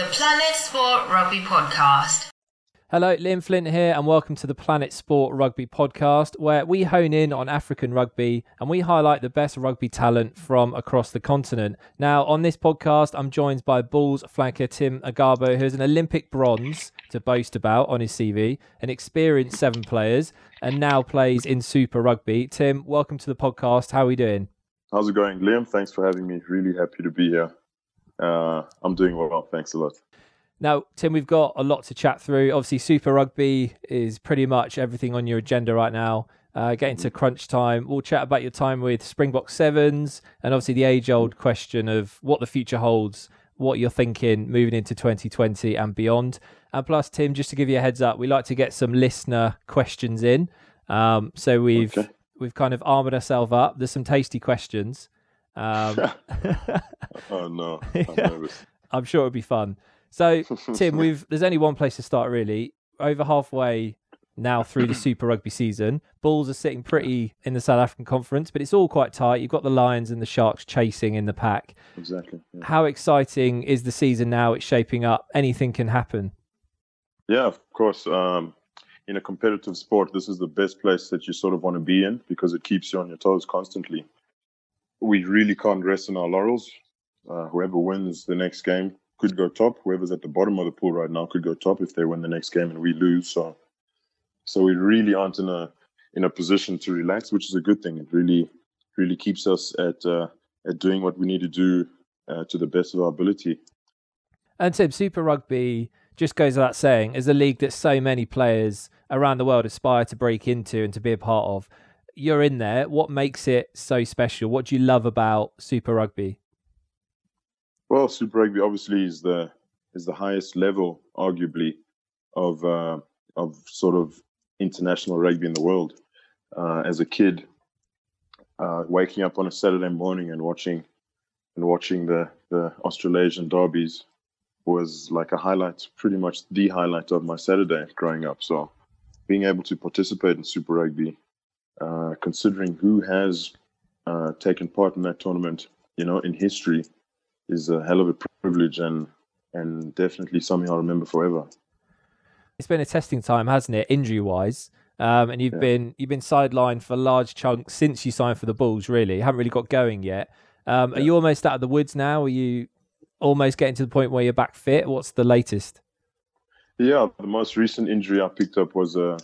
the Planet Sport Rugby Podcast. Hello, Liam Flint here, and welcome to the Planet Sport Rugby Podcast, where we hone in on African rugby and we highlight the best rugby talent from across the continent. Now, on this podcast, I'm joined by Bulls flanker Tim Agaba, who has an Olympic bronze to boast about on his CV, an experienced seven players, and now plays in Super Rugby. Tim, welcome to the podcast. How are we doing? How's it going, Liam? Thanks for having me. Really happy to be here. Uh, I'm doing well. Thanks a lot. Now, Tim, we've got a lot to chat through. Obviously, Super Rugby is pretty much everything on your agenda right now. Uh, getting to crunch time, we'll chat about your time with Springbok Sevens and obviously the age old question of what the future holds, what you're thinking moving into 2020 and beyond. And plus, Tim, just to give you a heads up, we like to get some listener questions in. Um, so we've okay. we've kind of armored ourselves up. There's some tasty questions. Um, oh no, I'm, I'm sure it'll be fun. So, Tim, we've there's only one place to start really. Over halfway now through the Super Rugby season, Bulls are sitting pretty in the South African Conference, but it's all quite tight. You've got the Lions and the Sharks chasing in the pack. Exactly. Yeah. How exciting is the season now? It's shaping up. Anything can happen. Yeah, of course. Um, in a competitive sport, this is the best place that you sort of want to be in because it keeps you on your toes constantly. We really can't rest on our laurels. Uh, whoever wins the next game could go top. Whoever's at the bottom of the pool right now could go top if they win the next game and we lose. So, so we really aren't in a in a position to relax, which is a good thing. It really really keeps us at uh, at doing what we need to do uh, to the best of our ability. And Tim, Super Rugby just goes without saying, is a league that so many players around the world aspire to break into and to be a part of. You're in there. What makes it so special? What do you love about Super Rugby? Well, Super Rugby obviously is the is the highest level, arguably, of uh, of sort of international rugby in the world. Uh, as a kid, uh, waking up on a Saturday morning and watching and watching the the Australasian derbies was like a highlight, pretty much the highlight of my Saturday growing up. So, being able to participate in Super Rugby, uh, considering who has uh, taken part in that tournament, you know, in history is a hell of a privilege and and definitely something I'll remember forever. It's been a testing time, hasn't it, injury wise? Um, and you've yeah. been you've been sidelined for large chunks since you signed for the Bulls. Really, you haven't really got going yet. Um, yeah. Are you almost out of the woods now? Are you almost getting to the point where you're back fit? What's the latest? Yeah, the most recent injury I picked up was a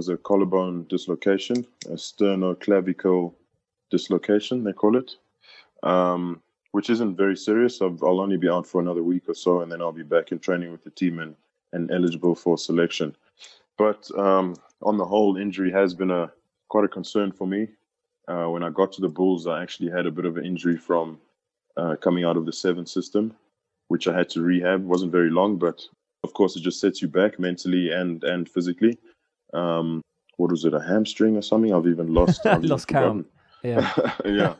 was a collarbone dislocation, a sternoclavicle dislocation, they call it. Um, which isn't very serious. I'll, I'll only be out for another week or so, and then I'll be back in training with the team and, and eligible for selection. But um, on the whole, injury has been a quite a concern for me. Uh, when I got to the Bulls, I actually had a bit of an injury from uh, coming out of the seven system, which I had to rehab. It wasn't very long, but of course, it just sets you back mentally and and physically. Um, what was it, a hamstring or something? I've even lost. I've lost count. Yeah, yeah.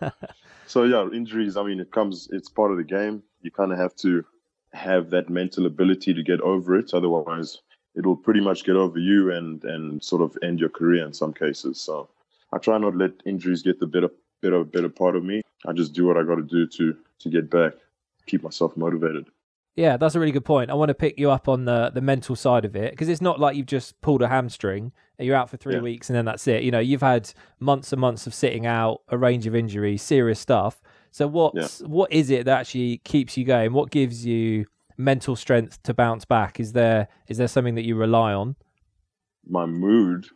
So yeah, injuries. I mean, it comes. It's part of the game. You kind of have to have that mental ability to get over it. Otherwise, it'll pretty much get over you and and sort of end your career in some cases. So I try not let injuries get the better better better part of me. I just do what I got to do to to get back, keep myself motivated. Yeah, that's a really good point. I want to pick you up on the the mental side of it because it's not like you've just pulled a hamstring and you're out for three yeah. weeks and then that's it. You know, you've had months and months of sitting out, a range of injuries, serious stuff. So what's yeah. what is it that actually keeps you going? What gives you mental strength to bounce back? Is there is there something that you rely on? My mood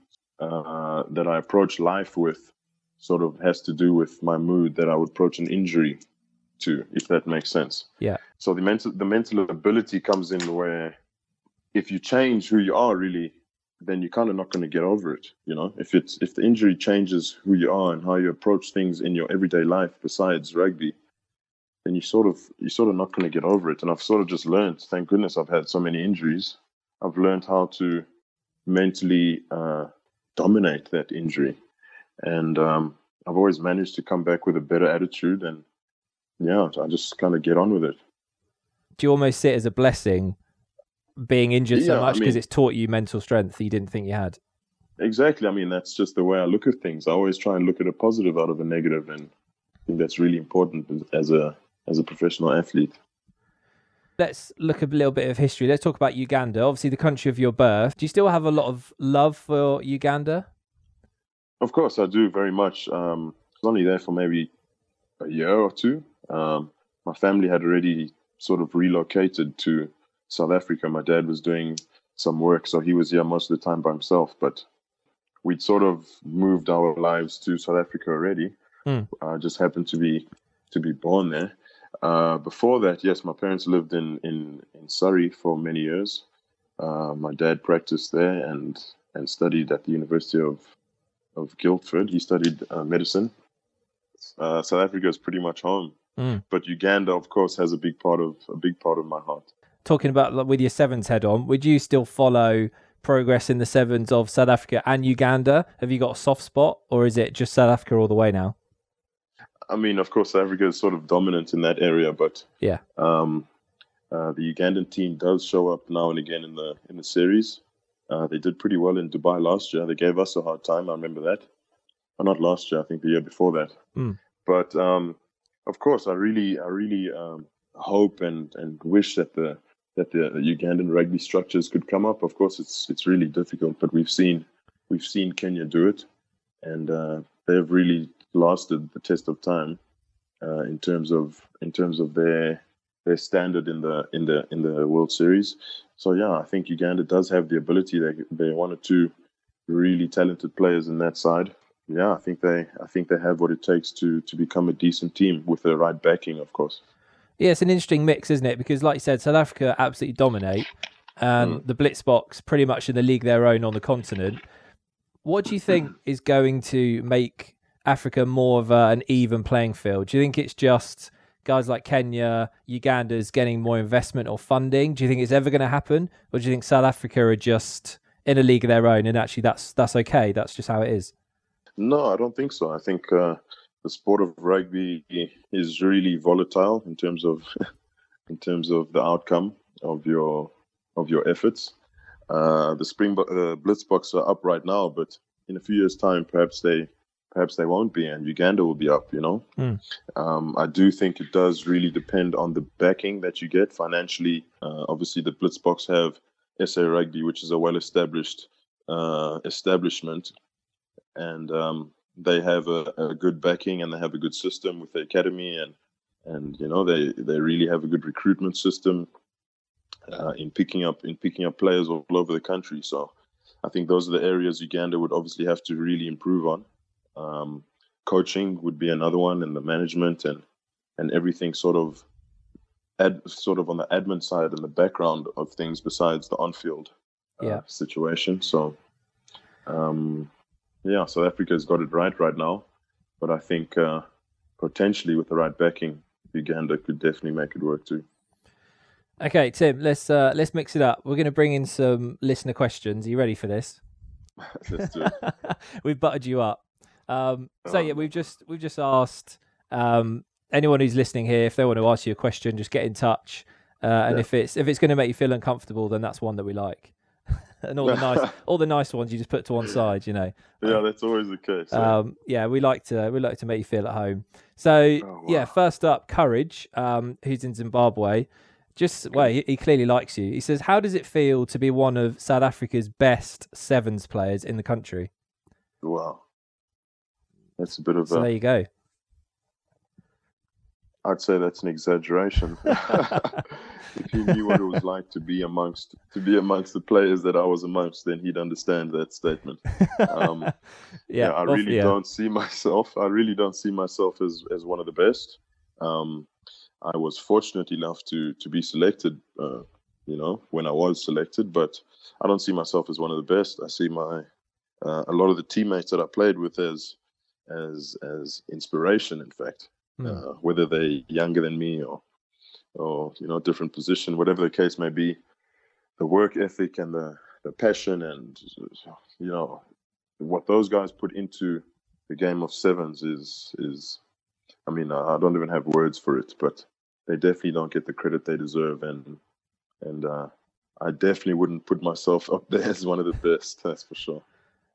uh, that I approach life with sort of has to do with my mood that I would approach an injury to, if that makes sense. Yeah. So the mental the mental ability comes in where if you change who you are really, then you're kind of not going to get over it. You know, if it's if the injury changes who you are and how you approach things in your everyday life besides rugby, then you sort of you're sort of not going to get over it. And I've sort of just learned. Thank goodness I've had so many injuries. I've learned how to mentally uh, dominate that injury, and um, I've always managed to come back with a better attitude and yeah, I just kind of get on with it. Do you almost see it as a blessing being injured yeah, so much because I mean, it's taught you mental strength you didn't think you had? Exactly. I mean, that's just the way I look at things. I always try and look at a positive out of a negative, and I think that's really important as a as a professional athlete. let's look a little bit of history. Let's talk about Uganda. Obviously, the country of your birth. Do you still have a lot of love for Uganda? Of course, I do very much. Um, I was only there for maybe a year or two. Um, my family had already sort of relocated to South Africa. My dad was doing some work, so he was here most of the time by himself. But we'd sort of moved our lives to South Africa already. Mm. Uh, just happened to be to be born there. Uh, before that, yes, my parents lived in, in, in Surrey for many years. Uh, my dad practiced there and, and studied at the University of, of Guildford. He studied uh, medicine. Uh, South Africa is pretty much home, mm. but Uganda, of course, has a big part of a big part of my heart. Talking about with your sevens head on, would you still follow progress in the sevens of South Africa and Uganda? Have you got a soft spot, or is it just South Africa all the way now? I mean, of course, South Africa is sort of dominant in that area, but yeah, um, uh, the Ugandan team does show up now and again in the in the series. Uh, they did pretty well in Dubai last year. They gave us a hard time. I remember that. Or not last year. I think the year before that. Mm. But um, of course, I really, I really um, hope and and wish that the that the Ugandan rugby structures could come up. Of course, it's it's really difficult, but we've seen we've seen Kenya do it, and uh, they've really lasted the test of time uh, in terms of in terms of their their standard in the in the in the World Series. So yeah, I think Uganda does have the ability. They they one or two really talented players in that side. Yeah, I think they I think they have what it takes to to become a decent team with the right backing, of course. Yeah, it's an interesting mix, isn't it? Because like you said, South Africa absolutely dominate, and mm. the Blitzboks pretty much in the league their own on the continent. What do you think is going to make Africa more of a, an even playing field? Do you think it's just guys like Kenya, Uganda's getting more investment or funding? Do you think it's ever going to happen, or do you think South Africa are just in a league of their own and actually that's that's okay? That's just how it is. No, I don't think so. I think uh, the sport of rugby is really volatile in terms of in terms of the outcome of your of your efforts. Uh, the spring uh, Blitzboks are up right now, but in a few years' time, perhaps they perhaps they won't be, and Uganda will be up. You know, mm. um, I do think it does really depend on the backing that you get financially. Uh, obviously, the Blitzboks have SA Rugby, which is a well-established uh, establishment, and um, they have a, a, good backing and they have a good system with the academy, and and you know they they really have a good recruitment system uh, in picking up in picking up players all over the country. So. I think those are the areas Uganda would obviously have to really improve on. Um, coaching would be another one, and the management and and everything sort of ad, sort of on the admin side and the background of things besides the on-field uh, yeah. situation. So, um, yeah, South Africa's got it right right now, but I think uh, potentially with the right backing, Uganda could definitely make it work too. Okay, Tim, let's uh, let's mix it up. We're going to bring in some listener questions. Are you ready for this? let's do. We've buttered you up. Um, so yeah, we've just we've just asked um, anyone who's listening here if they want to ask you a question, just get in touch. Uh, and yeah. if it's if it's going to make you feel uncomfortable, then that's one that we like. And all the nice all the nice ones you just put to one side, you know. Yeah, that's always the case. Yeah. Um, yeah, we like to we like to make you feel at home. So oh, wow. yeah, first up, Courage, um, who's in Zimbabwe. Just well, he, he, clearly likes you. He says, "How does it feel to be one of South Africa's best sevens players in the country?" Wow, that's a bit of so a. There you go. I'd say that's an exaggeration. if he knew what it was like to be amongst to be amongst the players that I was amongst, then he'd understand that statement. Um, yeah, yeah, I really yeah. don't see myself. I really don't see myself as as one of the best. Um, I was fortunate enough to to be selected. Uh, you know, when I was selected, but I don't see myself as one of the best. I see my uh, a lot of the teammates that I played with as as as inspiration. In fact, Hmm. uh, whether they're younger than me or or you know different position, whatever the case may be, the work ethic and the the passion and you know what those guys put into the game of sevens is is I mean I don't even have words for it, but they definitely don't get the credit they deserve and and uh, I definitely wouldn't put myself up there as one of the best. That's for sure.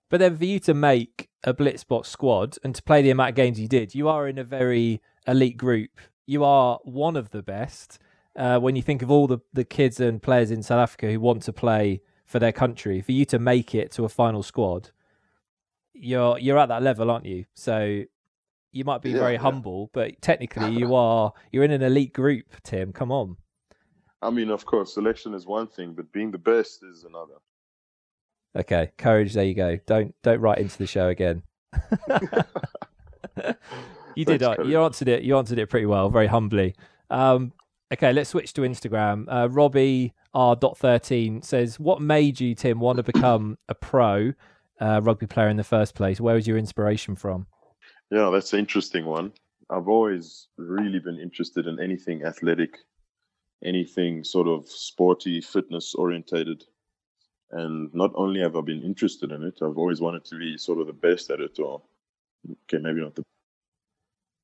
But then for you to make a Blitzbok squad and to play the amount of games you did, you are in a very elite group. You are one of the best. uh, when you think of all the, the kids and players in South Africa who want to play for their country, for you to make it to a final squad, you're you're at that level, aren't you? So you might be Yeah, very yeah. humble, but technically you are you're in an elite group, Tim. Come on. I mean, of course, selection is one thing, but being the best is another. Okay, courage. There you go. Don't don't write into the show again. you did. Thanks, uh, you answered it. You answered it pretty well, very humbly. Um, okay, let's switch to Instagram. Uh, Robbie R. Thirteen says, "What made you, Tim, want to become a pro uh, rugby player in the first place? Where was your inspiration from?" Yeah, that's an interesting one. I've always really been interested in anything athletic, anything sort of sporty, fitness orientated. And not only have I been interested in it, I've always wanted to be sort of the best at it, or okay, maybe not the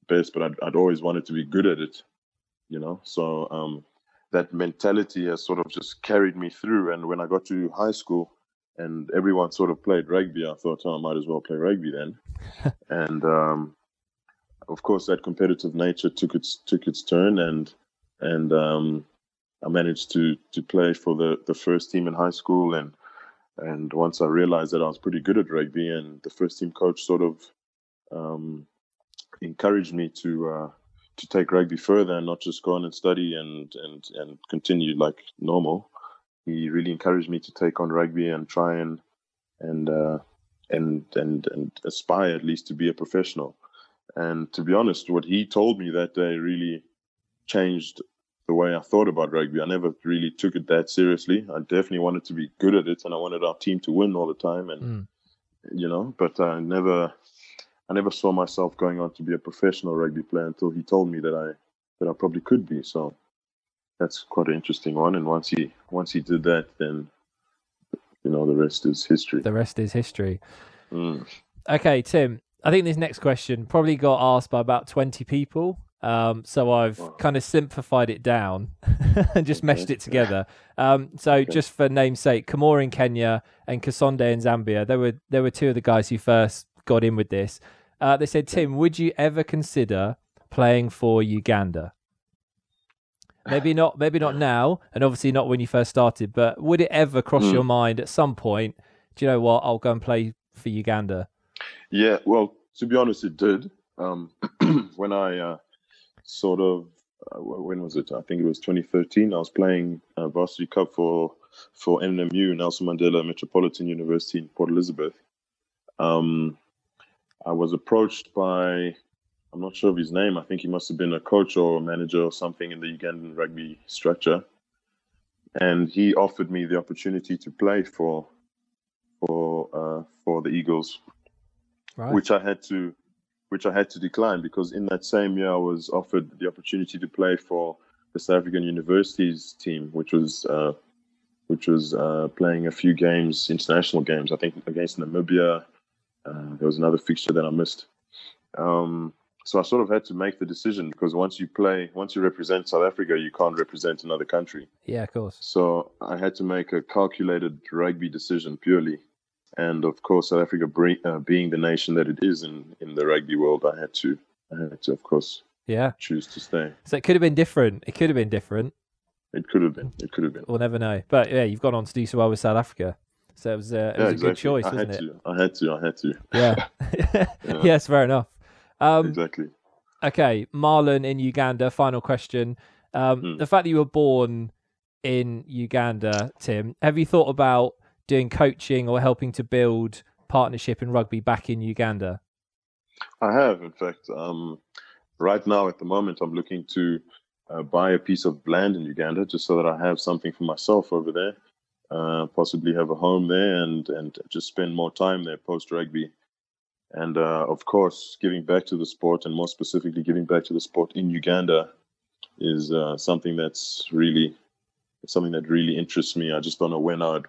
best, but I'd, I'd always wanted to be good at it, you know. So um, that mentality has sort of just carried me through. And when I got to high school, and everyone sort of played rugby, I thought, oh, I might as well play rugby then. and um, of course, that competitive nature took its took its turn, and and um, I managed to to play for the the first team in high school, and and once I realized that I was pretty good at rugby, and the first team coach sort of um, encouraged me to uh, to take rugby further and not just go on and study and and and continue like normal. He really encouraged me to take on rugby and try and and uh, and and and aspire at least to be a professional. And to be honest, what he told me that day really changed the way I thought about rugby. I never really took it that seriously. I definitely wanted to be good at it, and I wanted our team to win all the time. And Mm. you know, but I never, I never saw myself going on to be a professional rugby player until he told me that I that I probably could be. So that's quite an interesting one. And once he once he did that, then you know the rest is history. The rest is history. Mm. Okay, Tim. I think this next question probably got asked by about twenty people. Um, so I've Wow. kind of simplified it down and just Okay. meshed it together. Um, so just for namesake, Kamora in Kenya and Kasonde in Zambia, there were there were two of the guys who first got in with this. Uh, they said, Tim, would you ever consider playing for Uganda? Maybe not. Maybe not now, and obviously not when you first started. But would it ever cross Hmm. your mind at some point? Do you know what? I'll go and play for Uganda. Yeah, well, to be honest, it did. Um, when I uh, sort of, uh, when was it? I think it was 2013. I was playing uh, varsity cup for for NMU, Nelson Mandela Metropolitan University in Port Elizabeth. Um, I was approached by, I'm not sure of his name. I think he must have been a coach or a manager or something in the Ugandan rugby structure, and he offered me the opportunity to play for for uh, for the Eagles Right. which I had to which I had to decline because in that same year I was offered the opportunity to play for the South African Universities team, which was uh, which was uh, playing a few games, international games. I think against Namibia. Uh, there was another fixture that I missed. Um, so I sort of had to make the decision because once you play, once you represent South Africa, you can't represent another country. yeah, of course. So I had to make a calculated rugby decision purely. And of course, South Africa bring, uh, being the nation that it is in, in the rugby world, I had to, I had to, of course, Yeah. choose to stay. So it could have been different. It could have been different. It could have been. It could have been. We'll never know. But yeah, you've gone on to do so well with South Africa. So it was, uh, it was a good choice, I wasn't had it? to. I had to. I had to. Yeah. yes, fair enough. Um, exactly. Okay, Marlon in Uganda. Final question: um, Hmm. The fact that you were born in Uganda, Tim, have you thought about doing coaching or helping to build partnership in rugby back in Uganda? I have, in fact. Um, right now, at the moment, I'm looking to uh, buy a piece of land in Uganda just so that I have something for myself over there. Uh, possibly have a home there and and just spend more time there post rugby. And uh, of course, giving back to the sport, and more specifically, giving back to the sport in Uganda, is uh, something that's really something that really interests me. I just don't know when I'd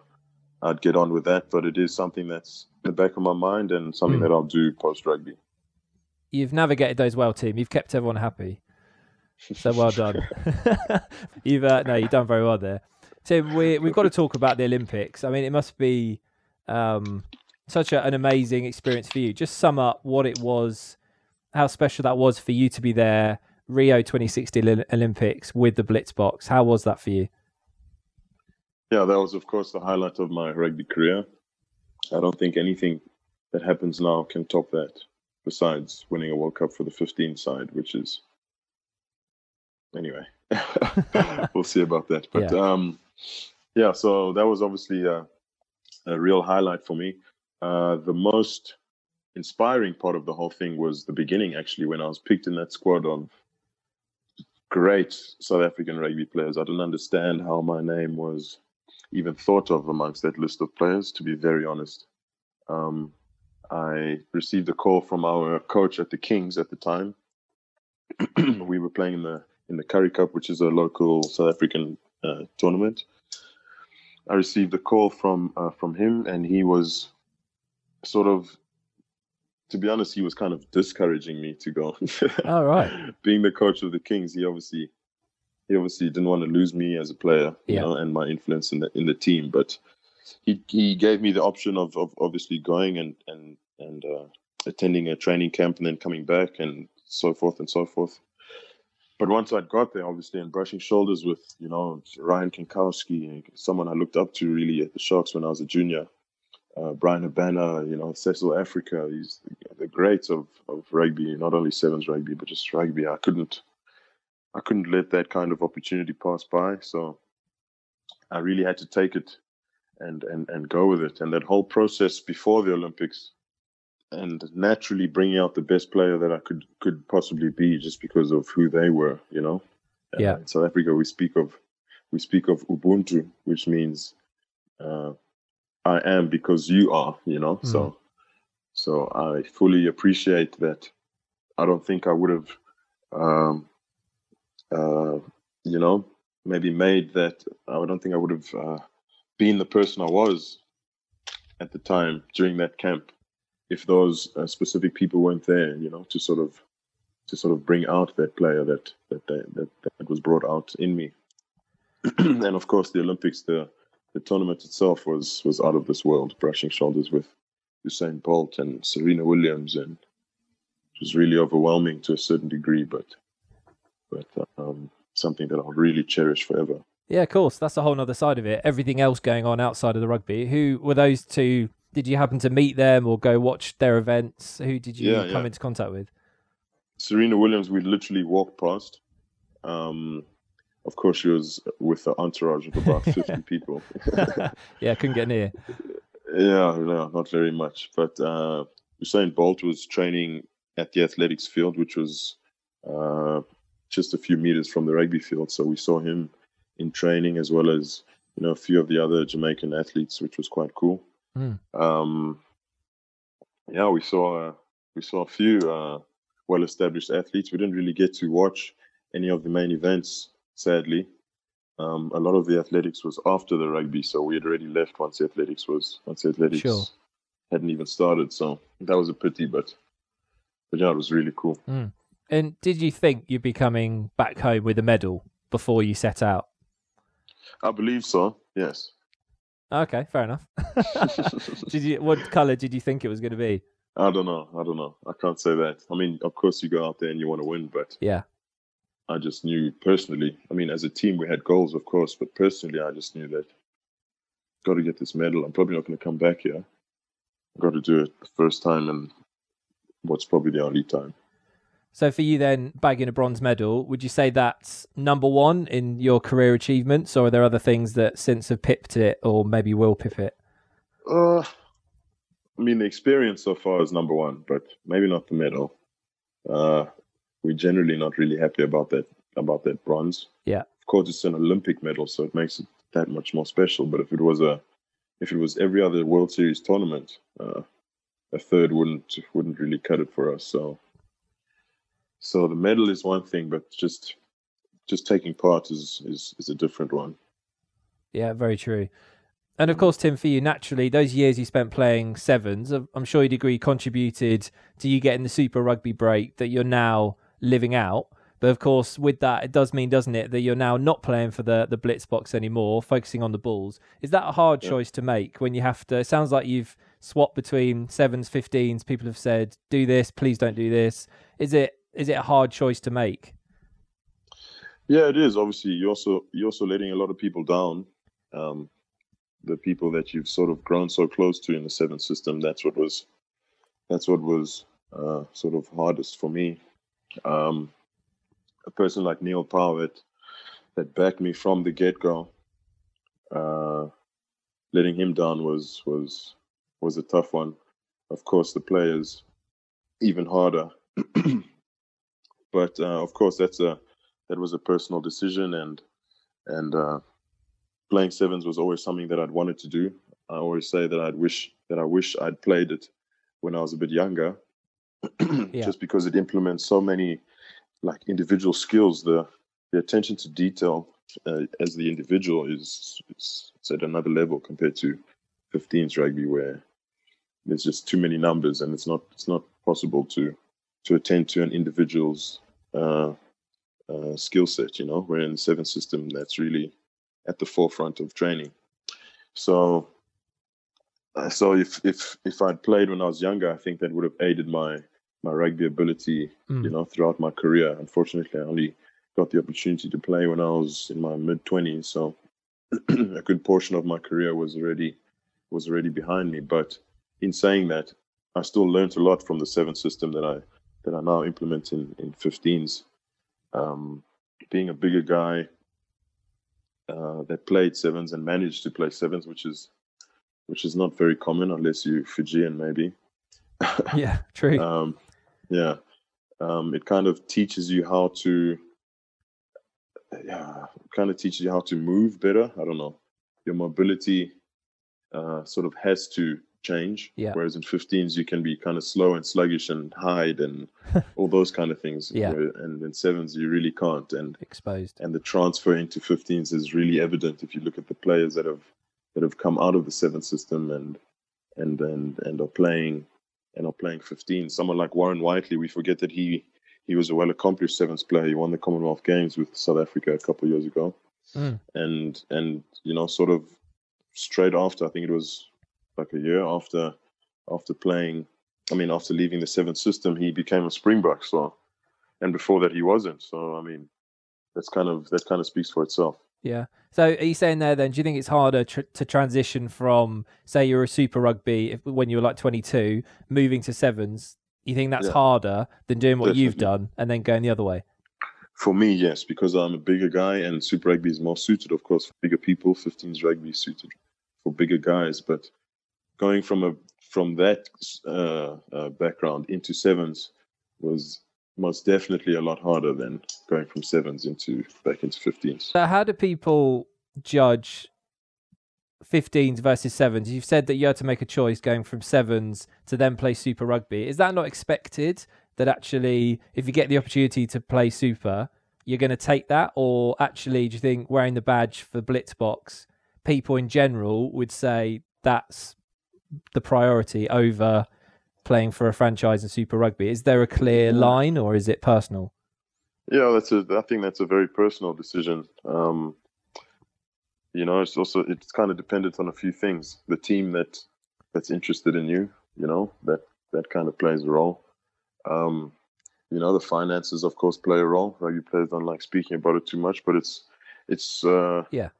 I'd get on with that, but it is something that's in the back of my mind and something Hmm. that I'll do post rugby. You've navigated those well, Tim. You've kept everyone happy. So well done. you've uh, no, you've done very well there, Tim. We we've got to talk about the Olympics. I mean, it must be um, such a, an amazing experience for you. Just sum up what it was, how special that was for you to be there, Rio 2016 Olympics with the Blitzboks. How was that for you? Yeah, that was of course the highlight of my rugby career. I don't think anything that happens now can top that. Besides winning a World Cup for the 15 side, which is anyway, we'll see about that. But yeah. um, yeah, so that was obviously a, a real highlight for me. Uh, the most inspiring part of the whole thing was the beginning, actually, when I was picked in that squad of great South African rugby players. I didn't understand how my name was even thought of amongst that list of players, to be very honest. Um, I received a call from our coach at the Kings at the time. we were playing in the in the Currie Cup, which is a local South African uh, tournament. I received a call from uh, from him, and he was sort of, to be honest, he was kind of discouraging me to go. All right. Being the coach of the Kings, he obviously he obviously didn't want to lose me as a player, you yeah. know, and my influence in the in the team. But he he gave me the option of of obviously going and and and uh, attending a training camp and then coming back and so forth and so forth. But once I'd got there, obviously, and brushing shoulders with you know Ryan Kankowski, someone I looked up to really at the Sharks when I was a junior, uh, Bryan Habana, you know Cecil Africa, he's the, the greats of of rugby, not only sevens rugby but just rugby. I couldn't I couldn't let that kind of opportunity pass by. So I really had to take it and and and go with it. And that whole process before the Olympics, and naturally bringing out the best player that I could could possibly be, just because of who they were. You know. Yeah. Uh, in South Africa, we speak of we speak of Ubuntu, which means uh, I am because you are. You know. Mm. So so I fully appreciate that. I don't think I would have. Um, uh, you know, maybe made that I don't think I would have uh, been the person I was at the time during that camp if those uh, specific people weren't there, you know, to sort of to sort of bring out that player that that that, that, was brought out in me. and of course, the Olympics, the the tournament itself was was out of this world, brushing shoulders with Usain Bolt and Serena Williams, and it was really overwhelming to a certain degree. But but um, something that I'll really cherish forever. Yeah, of course. That's a whole other side of it. Everything else going on outside of the rugby. Who were those two? Did you happen to meet them or go watch their events? Who did you yeah, come yeah. into contact with? Serena Williams, we literally walked past. Um, of course, she was with an entourage of about 50 people. yeah, couldn't get near. Yeah, no, not very much. But uh, Usain Bolt was training at the athletics field, which was uh, just a few meters from the rugby field. So we saw him in training as well as you know a few of the other Jamaican athletes, which was quite cool. Mm. Um, yeah, we saw uh, we saw a few uh, well-established athletes. We didn't really get to watch any of the main events, sadly. Um, a lot of the athletics was after the rugby, so we had already left once the athletics was once the athletics sure. hadn't even started. So that was a pity, but but yeah, it was really cool. Mm. And did you think you'd be coming back home with a medal before you set out? I believe so. Yes. Okay, fair enough. did you? What color did you think it was going to be? I don't know. I don't know. I can't say that. I mean, of course, you go out there and you want to win, but yeah, I just knew personally. I mean, as a team, we had goals, of course, but personally, I just knew that got to get this medal. I'm probably not going to come back here. I've got to do it the first time and what's probably the only time. So for you then, bagging a bronze medal, would you say that's number one in your career achievements, or are there other things that since have pipped it, or maybe will pip it? Uh, I mean, the experience so far is number one, but maybe not the medal. Uh, we're generally not really happy about that about that bronze. Yeah. Of course, it's an Olympic medal, so it makes it that much more special. But if it was a, if it was every other World Series tournament, uh, a third wouldn't wouldn't really cut it for us. So so the medal is one thing, but just just taking part is is is a different one. Yeah, very true. And of course, Tim, for you, naturally, those years you spent playing sevens, I'm sure you'd agree, contributed to you getting the Super Rugby break that you're now living out. But of course, with that, it does mean, doesn't it, that you're now not playing for the the Blitzboks anymore, focusing on the Bulls. Is that a hard yeah. choice to make when you have to? It sounds like you've swapped between sevens, 15s. People have said, "Do this, please don't do this." Is it is it a hard choice to make? Yeah, it is. Obviously, you're also you're also letting a lot of people down. Um, the people that you've sort of grown so close to in the seven system. That's what was that's what was uh, sort of hardest for me. Um, a person like Neil Powell that, that backed me from the get go. Uh, letting him down was was was a tough one. Of course, the players even harder. but uh, of course, that's a that was a personal decision, and and uh, playing sevens was always something that I'd wanted to do. I always say that I'd wish that I wish I'd played it when I was a bit younger, yeah. just because it implements so many like individual skills. The the attention to detail uh, as the individual is, is it's at another level compared to 15s rugby where there's just too many numbers and it's not it's not possible to to attend to an individual's uh, uh, skill set. You know, we're in the seven system that's really at the forefront of training. So, uh, so if if if I'd played when I was younger, I think that would have aided my my rugby ability. Mm. You know, throughout my career. Unfortunately, I only got the opportunity to play when I was in my mid twenties. So, a good portion of my career was already was already behind me. But in saying that, I still learned a lot from the seven system that I that I now implement in in 15s. Um, being a bigger guy, uh, that played sevens and managed to play sevens, which is which is not very common unless you Fijian maybe. yeah, true. um, yeah, um, it kind of teaches you how to. Yeah, kind of teaches you how to move better. I don't know. Your mobility uh, sort of has to change. Yeah. Whereas in 15s, you can be kind of slow and sluggish and hide and all those kind of things. Yeah. And in sevens, you really can't. And exposed. And the transfer into 15s is really evident if you look at the players that have that have come out of the seven system and and and and are playing and are playing 15. Someone like Warren Whiteley, we forget that he he was a well accomplished sevens player. He won the Commonwealth Games with South Africa a couple of years ago. Mm. And and you know, sort of straight after, I think it was like a year after after playing. I mean, after leaving the seventh system, he became a Springbok. So, and before that, he wasn't. So, I mean, that's kind of that kind of speaks for itself. Yeah. So, are you saying there then? Do you think it's harder tr- to transition from, say, you're a Super Rugby if, when you were like 22, moving to sevens? You think that's yeah. harder than doing what Definitely. you've done and then going the other way? For me, yes, because I'm a bigger guy and Super Rugby is more suited, of course, for bigger people. 15s rugby is suited for bigger guys, but going from a from that uh, uh, background into sevens was most definitely a lot harder than going from sevens into back into 15s. So how do people judge 15s versus sevens? You've said that you had to make a choice going from sevens to then play Super Rugby. Is that not expected? That actually, if you get the opportunity to play Super, you're going to take that, or actually, do you think wearing the badge for Blitzboks, people in general would say that's the priority over playing for a franchise in Super Rugby? Is there a clear line, or is it personal? Yeah, that's a. I think that's a very personal decision. Um, you know, it's also it's kind of dependent on a few things. The team that that's interested in you, you know, that that kind of plays a role. Um, you know, the finances, of course, play a role. Rugby players don't like speaking about it too much, but it's it's uh, yeah,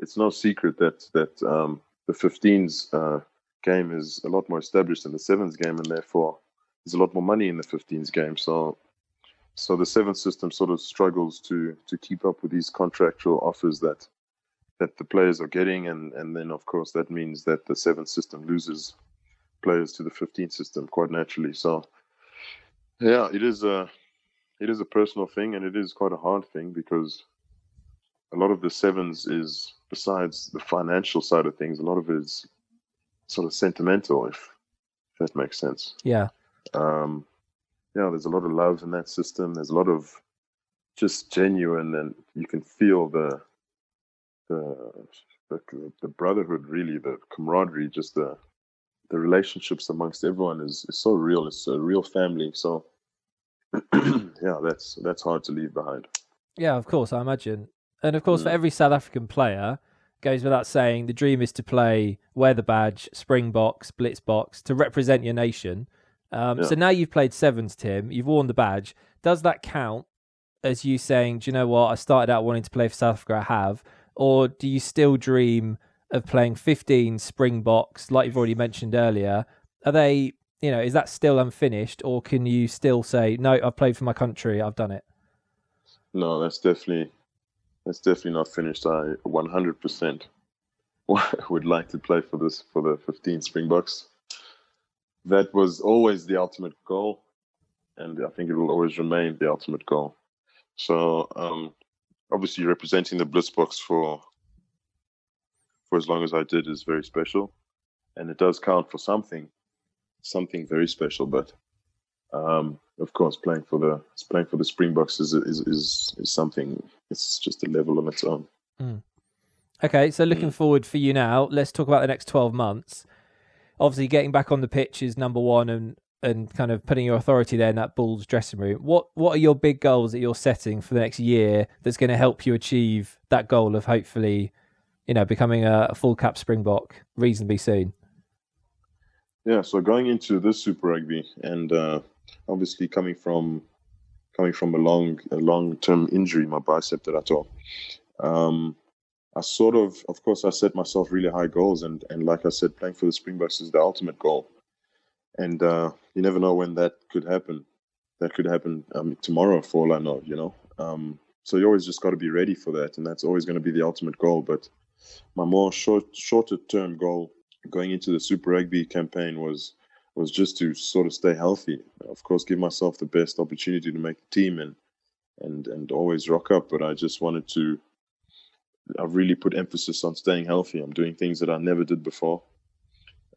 it's no secret that that um, the 15s uh, game is a lot more established than the sevens game, and therefore there's a lot more money in the 15s game. So, so the seven system sort of struggles to to keep up with these contractual offers that that the players are getting, and and then of course that means that the seven system loses players to the 15 system quite naturally. So, yeah, it is a it is a personal thing, and it is quite a hard thing because a lot of the sevens is besides the financial side of things, a lot of it is sort of sentimental, if, if that makes sense. Yeah. Um, yeah, there's a lot of love in that system. There's a lot of just genuine, and you can feel the the the, the brotherhood, really, the camaraderie, just the the relationships amongst everyone is, is so real. It's a real family. So yeah, that's that's hard to leave behind. Yeah, of course, I imagine. And of course, mm. for every South African player, goes without saying, the dream is to play, wear the badge, Springboks, Blitzboks, to represent your nation. Um, yeah. So now you've played sevens, Tim. You've worn the badge. Does that count as you saying, do you know what? I started out wanting to play for South Africa, I have. Or do you still dream of playing 15 Springboks, like you've already mentioned earlier? Are they, you know, is that still unfinished? Or can you still say, no, I've played for my country, I've done it? No, that's definitely that's definitely not finished. I 100% would like to play for this for the 15 Springboks. That was always the ultimate goal, and I think it will always remain the ultimate goal. So, um, obviously, representing the Blitzboks for for as long as I did is very special, and it does count for something, something very special. But um, of course, playing for the playing for the Springboks is is is, is something. It's just a level on its own. Mm. Okay, so looking mm. forward for you now. Let's talk about the next twelve months. Obviously, getting back on the pitch is number one, and and kind of putting your authority there in that Bulls dressing room. What what are your big goals that you're setting for the next year that's going to help you achieve that goal of hopefully, you know, becoming a, a full cap Springbok reasonably soon? Yeah, so going into this Super Rugby and uh, obviously coming from coming from a long a long term injury, my bicep that I tore. Um, I sort of, of course, I set myself really high goals, and and like I said, playing for the Springboks is the ultimate goal, and uh, you never know when that could happen. That could happen um, tomorrow, for all I know, you know. Um, so you always just got to be ready for that, and that's always going to be the ultimate goal. But my more short, shorter term goal going into the Super Rugby campaign was was just to sort of stay healthy. Of course, give myself the best opportunity to make the team and and and always rock up. But I just wanted to. I've really put emphasis on staying healthy. I'm doing things that I never did before,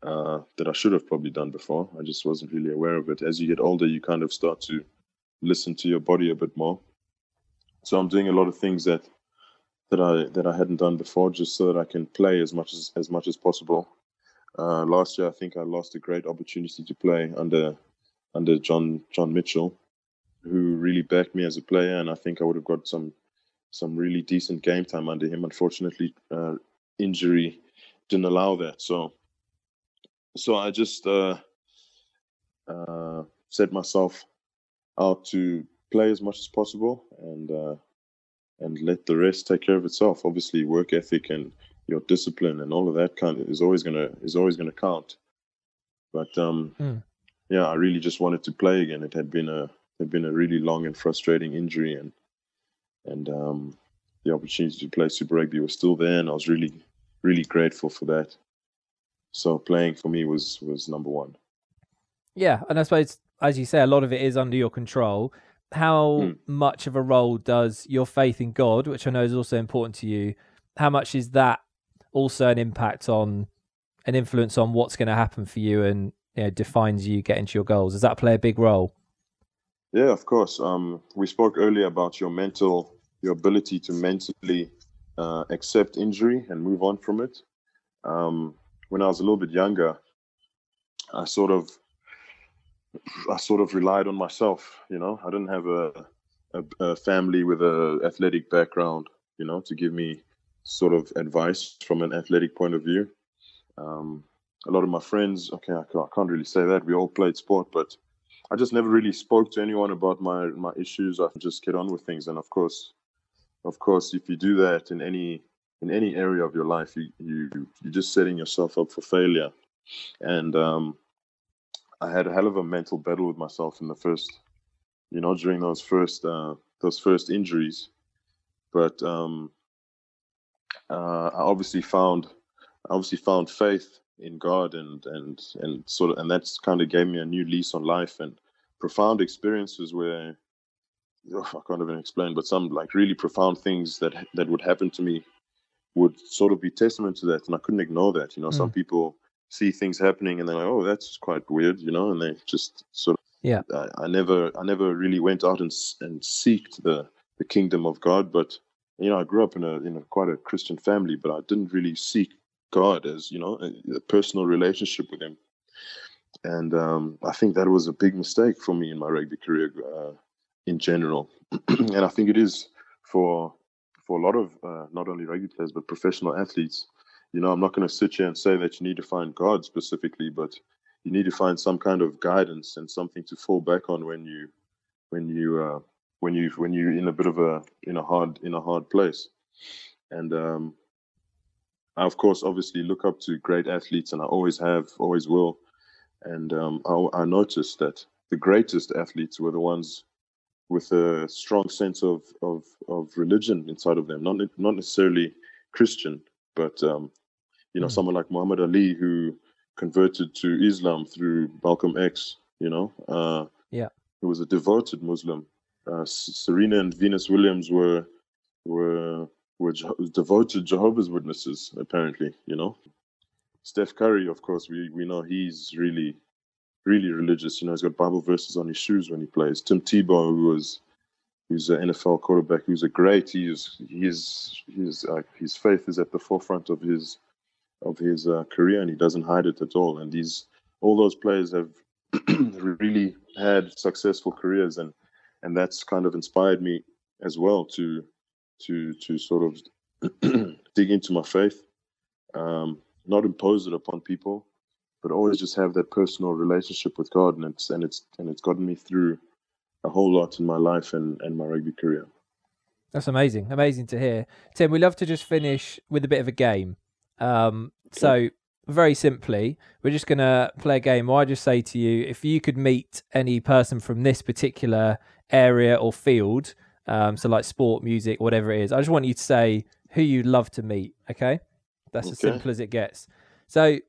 uh, that I should have probably done before. I just wasn't really aware of it. As you get older, you kind of start to listen to your body a bit more. So I'm doing a lot of things that that I that I hadn't done before, just so that I can play as much as as much as possible uh, last year, I think I lost a great opportunity to play under under John John Mitchell, who really backed me as a player, and I think I would have got some some really decent game time under him. Unfortunately, uh, injury didn't allow that. So so I just uh, uh, set myself out to play as much as possible and uh, and let the rest take care of itself. Obviously, work ethic and your discipline and all of that kind of is always gonna is always gonna count. But um, mm. yeah, I really just wanted to play again. It had been a had been a really long and frustrating injury, and and um, the opportunity to play Super Rugby was still there, and I was really really grateful for that. So playing for me was was number one. Yeah, and I suppose as you say, a lot of it is under your control. How mm. much of a role does your faith in God, which I know is also important to you, how much is that also an impact on an influence on what's going to happen for you and you know, defines you getting to your goals? Does that play a big role? Yeah, of course. Um, we spoke earlier about your mental, your ability to mentally uh, accept injury and move on from it. Um, when I was a little bit younger, I sort of, I sort of relied on myself. You know, I didn't have a, a, a family with a athletic background. You know, to give me sort of advice from an athletic point of view. Um, a lot of my friends, okay, I can't really say that. We all played sport, but I just never really spoke to anyone about my my issues. I just get on with things, and of course, of course, if you do that in any in any area of your life, you you you're just setting yourself up for failure. And um, I had a hell of a mental battle with myself in the first, you know, during those first uh, those first injuries. But um, uh, I obviously found obviously found faith in God and and and sort of and that's kind of gave me a new lease on life and profound experiences where oh, I can't even explain, but some like really profound things that that would happen to me would sort of be testament to that, and I couldn't ignore that. You know, mm. some people see things happening and they're like, "Oh, that's quite weird," you know, and they just sort of yeah. I, I never I never really went out and and seeked the the kingdom of God, but you know, I grew up in a in a quite a Christian family, but I didn't really seek God as you know a, a personal relationship with Him, and um, I think that was a big mistake for me in my rugby career uh, in general, and I think it is for for a lot of uh, not only rugby players but professional athletes. You know, I'm not going to sit here and say that you need to find God specifically, but you need to find some kind of guidance and something to fall back on when you when you uh, when you when you're in a bit of a in a hard in a hard place. And um, I of course obviously look up to great athletes, and I always have, always will. And um, I, I noticed that the greatest athletes were the ones with a strong sense of of, of religion inside of them, not not necessarily Christian, but um, you know, mm. someone like Muhammad Ali who converted to Islam through Malcolm X. You know, uh, yeah, he was a devoted Muslim. Uh, Serena and Venus Williams were were were devoted Jehovah's Witnesses. Apparently, you know, Steph Curry, of course, we we know he's really really religious. You know, he's got Bible verses on his shoes when he plays. Tim Tebow, who was who's an NFL quarterback, who's a great. He's his his uh, his faith is at the forefront of his of his uh, career, and he doesn't hide it at all. And these all those players have really had successful careers, and and that's kind of inspired me as well to to to sort of dig into my faith, um, not impose it upon people, but always just have that personal relationship with God, and it's and it's and it's gotten me through a whole lot in my life and and my rugby career. That's amazing, amazing to hear, Tim. We love to just finish with a bit of a game. Um. So very simply, we're just gonna play a game. Where I just say to you, if you could meet any person from this particular area or field, um, so like sport, music, whatever it is, I just want you to say who you'd love to meet. Okay, that's okay. as simple as it gets. So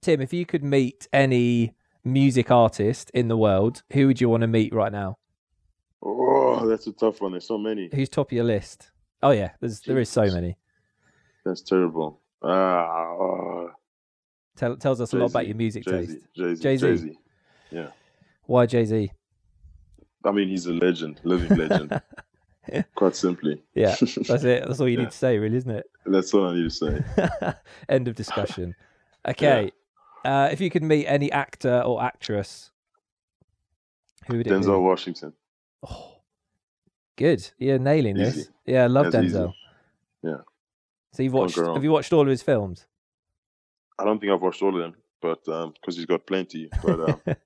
Tim, if you could meet any music artist in the world, who would you want to meet right now? Oh, that's a tough one. There's so many. Who's top of your list? Oh yeah, there's there is so many. That's terrible. Ah, uh, Tell, tells us Jay-Z, a lot about your music Jay-Z, taste. Jay-Z. Jay-Z. Yeah. Why Jay Z? I mean, he's a legend, living legend. Quite simply. Yeah, that's it. That's all you yeah. need to say, really, isn't it? That's all I need to say. End of discussion. Okay, uh, if you could meet any actor or actress, who would it be? Denzel be? Washington. Oh, good. You're nailing Easy. this. Yeah, I love That's Denzel. Easy. Yeah. So you've watched? Have you watched all of his films? I don't think I've watched all of them, but because um, he's got plenty. But um,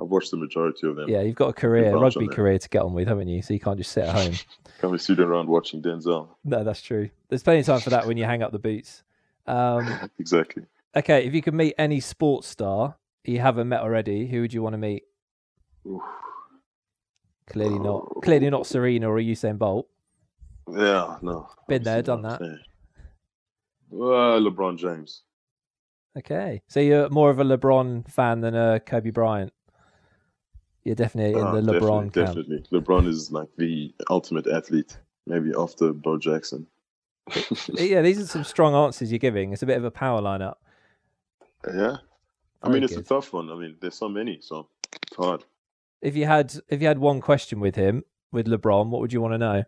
I've watched the majority of them. Yeah, you've got a career, a rugby career to get on with, haven't you? So you can't just sit at home. can't be sitting around watching Denzel. No, that's true. There's plenty of time for that when you hang up the boots. Um, exactly. Okay, if you could meet any sports star you haven't met already, who would you want to meet? Oof. Clearly not. Uh, Clearly not Serena or Usain Bolt. Yeah, no. Been there, done that. Uh, LeBron James. Okay, so you're more of a LeBron fan than a Kobe Bryant. You're definitely in ah, the LeBron definitely, camp. Definitely, LeBron is like the ultimate athlete, maybe after Bo Jackson. yeah, these are some strong answers you're giving. It's a bit of a power lineup. Yeah, I mean it's good. a tough one. I mean, there's so many, so it's hard. If you had if you had one question with him with LeBron, what would you want to know?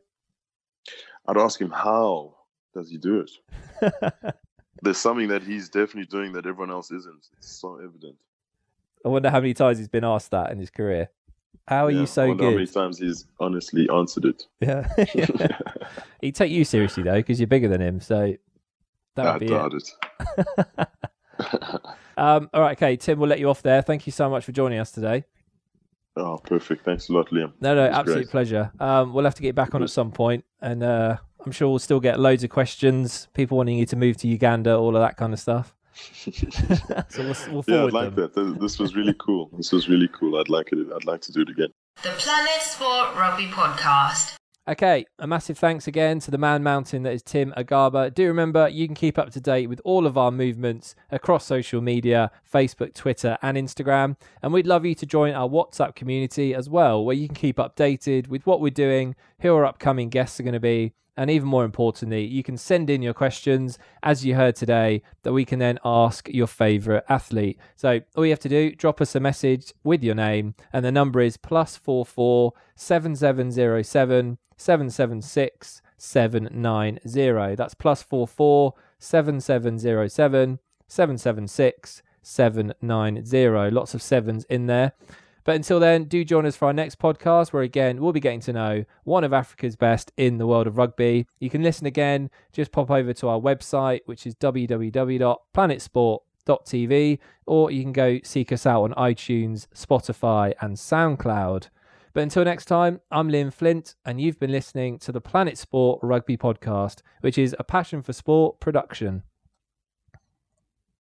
I'd ask him how does he do it. there's something that he's definitely doing that everyone else isn't. It's so evident. I wonder how many times he's been asked that in his career. How are yeah, you so good? How many times he's honestly answered it? Yeah, yeah. he'd take you seriously though, because you're bigger than him. So that would I be doubt it. it. um, all right, okay, Tim, we'll let you off there. Thank you so much for joining us today. Oh, perfect. Thanks a lot, Liam. No, no, absolute great. pleasure. Um, we'll have to get back on at some point, and uh, I'm sure we'll still get loads of questions, people wanting you to move to Uganda, all of that kind of stuff. so we'll, we'll yeah, I'd like them. that. This was really cool. This was really cool. I'd like it. I'd like to do it again. The Planet Sport Rugby Podcast. Okay, a massive thanks again to the man mountain that is Tim Agaba. Do remember you can keep up to date with all of our movements across social media Facebook, Twitter, and Instagram. And we'd love you to join our WhatsApp community as well, where you can keep updated with what we're doing, who our upcoming guests are going to be, and even more importantly, you can send in your questions, as you heard today, that we can then ask your favorite athlete. So all you have to do, drop us a message with your name, and the number is plus four four seven seven zero seven seven seven six seven nine zero. That's plus four four seven seven zero seven seven seven six seven nine zero. Lots of sevens in there. But until then, do join us for our next podcast, where again, we'll be getting to know one of Africa's best in the world of rugby. You can listen again, just pop over to our website, which is www.planetsport.tv, or you can go seek us out on iTunes, Spotify, and SoundCloud. But until next time, I'm Liam Flint, and you've been listening to the Planet Sport Rugby Podcast, which is a passion for sport production.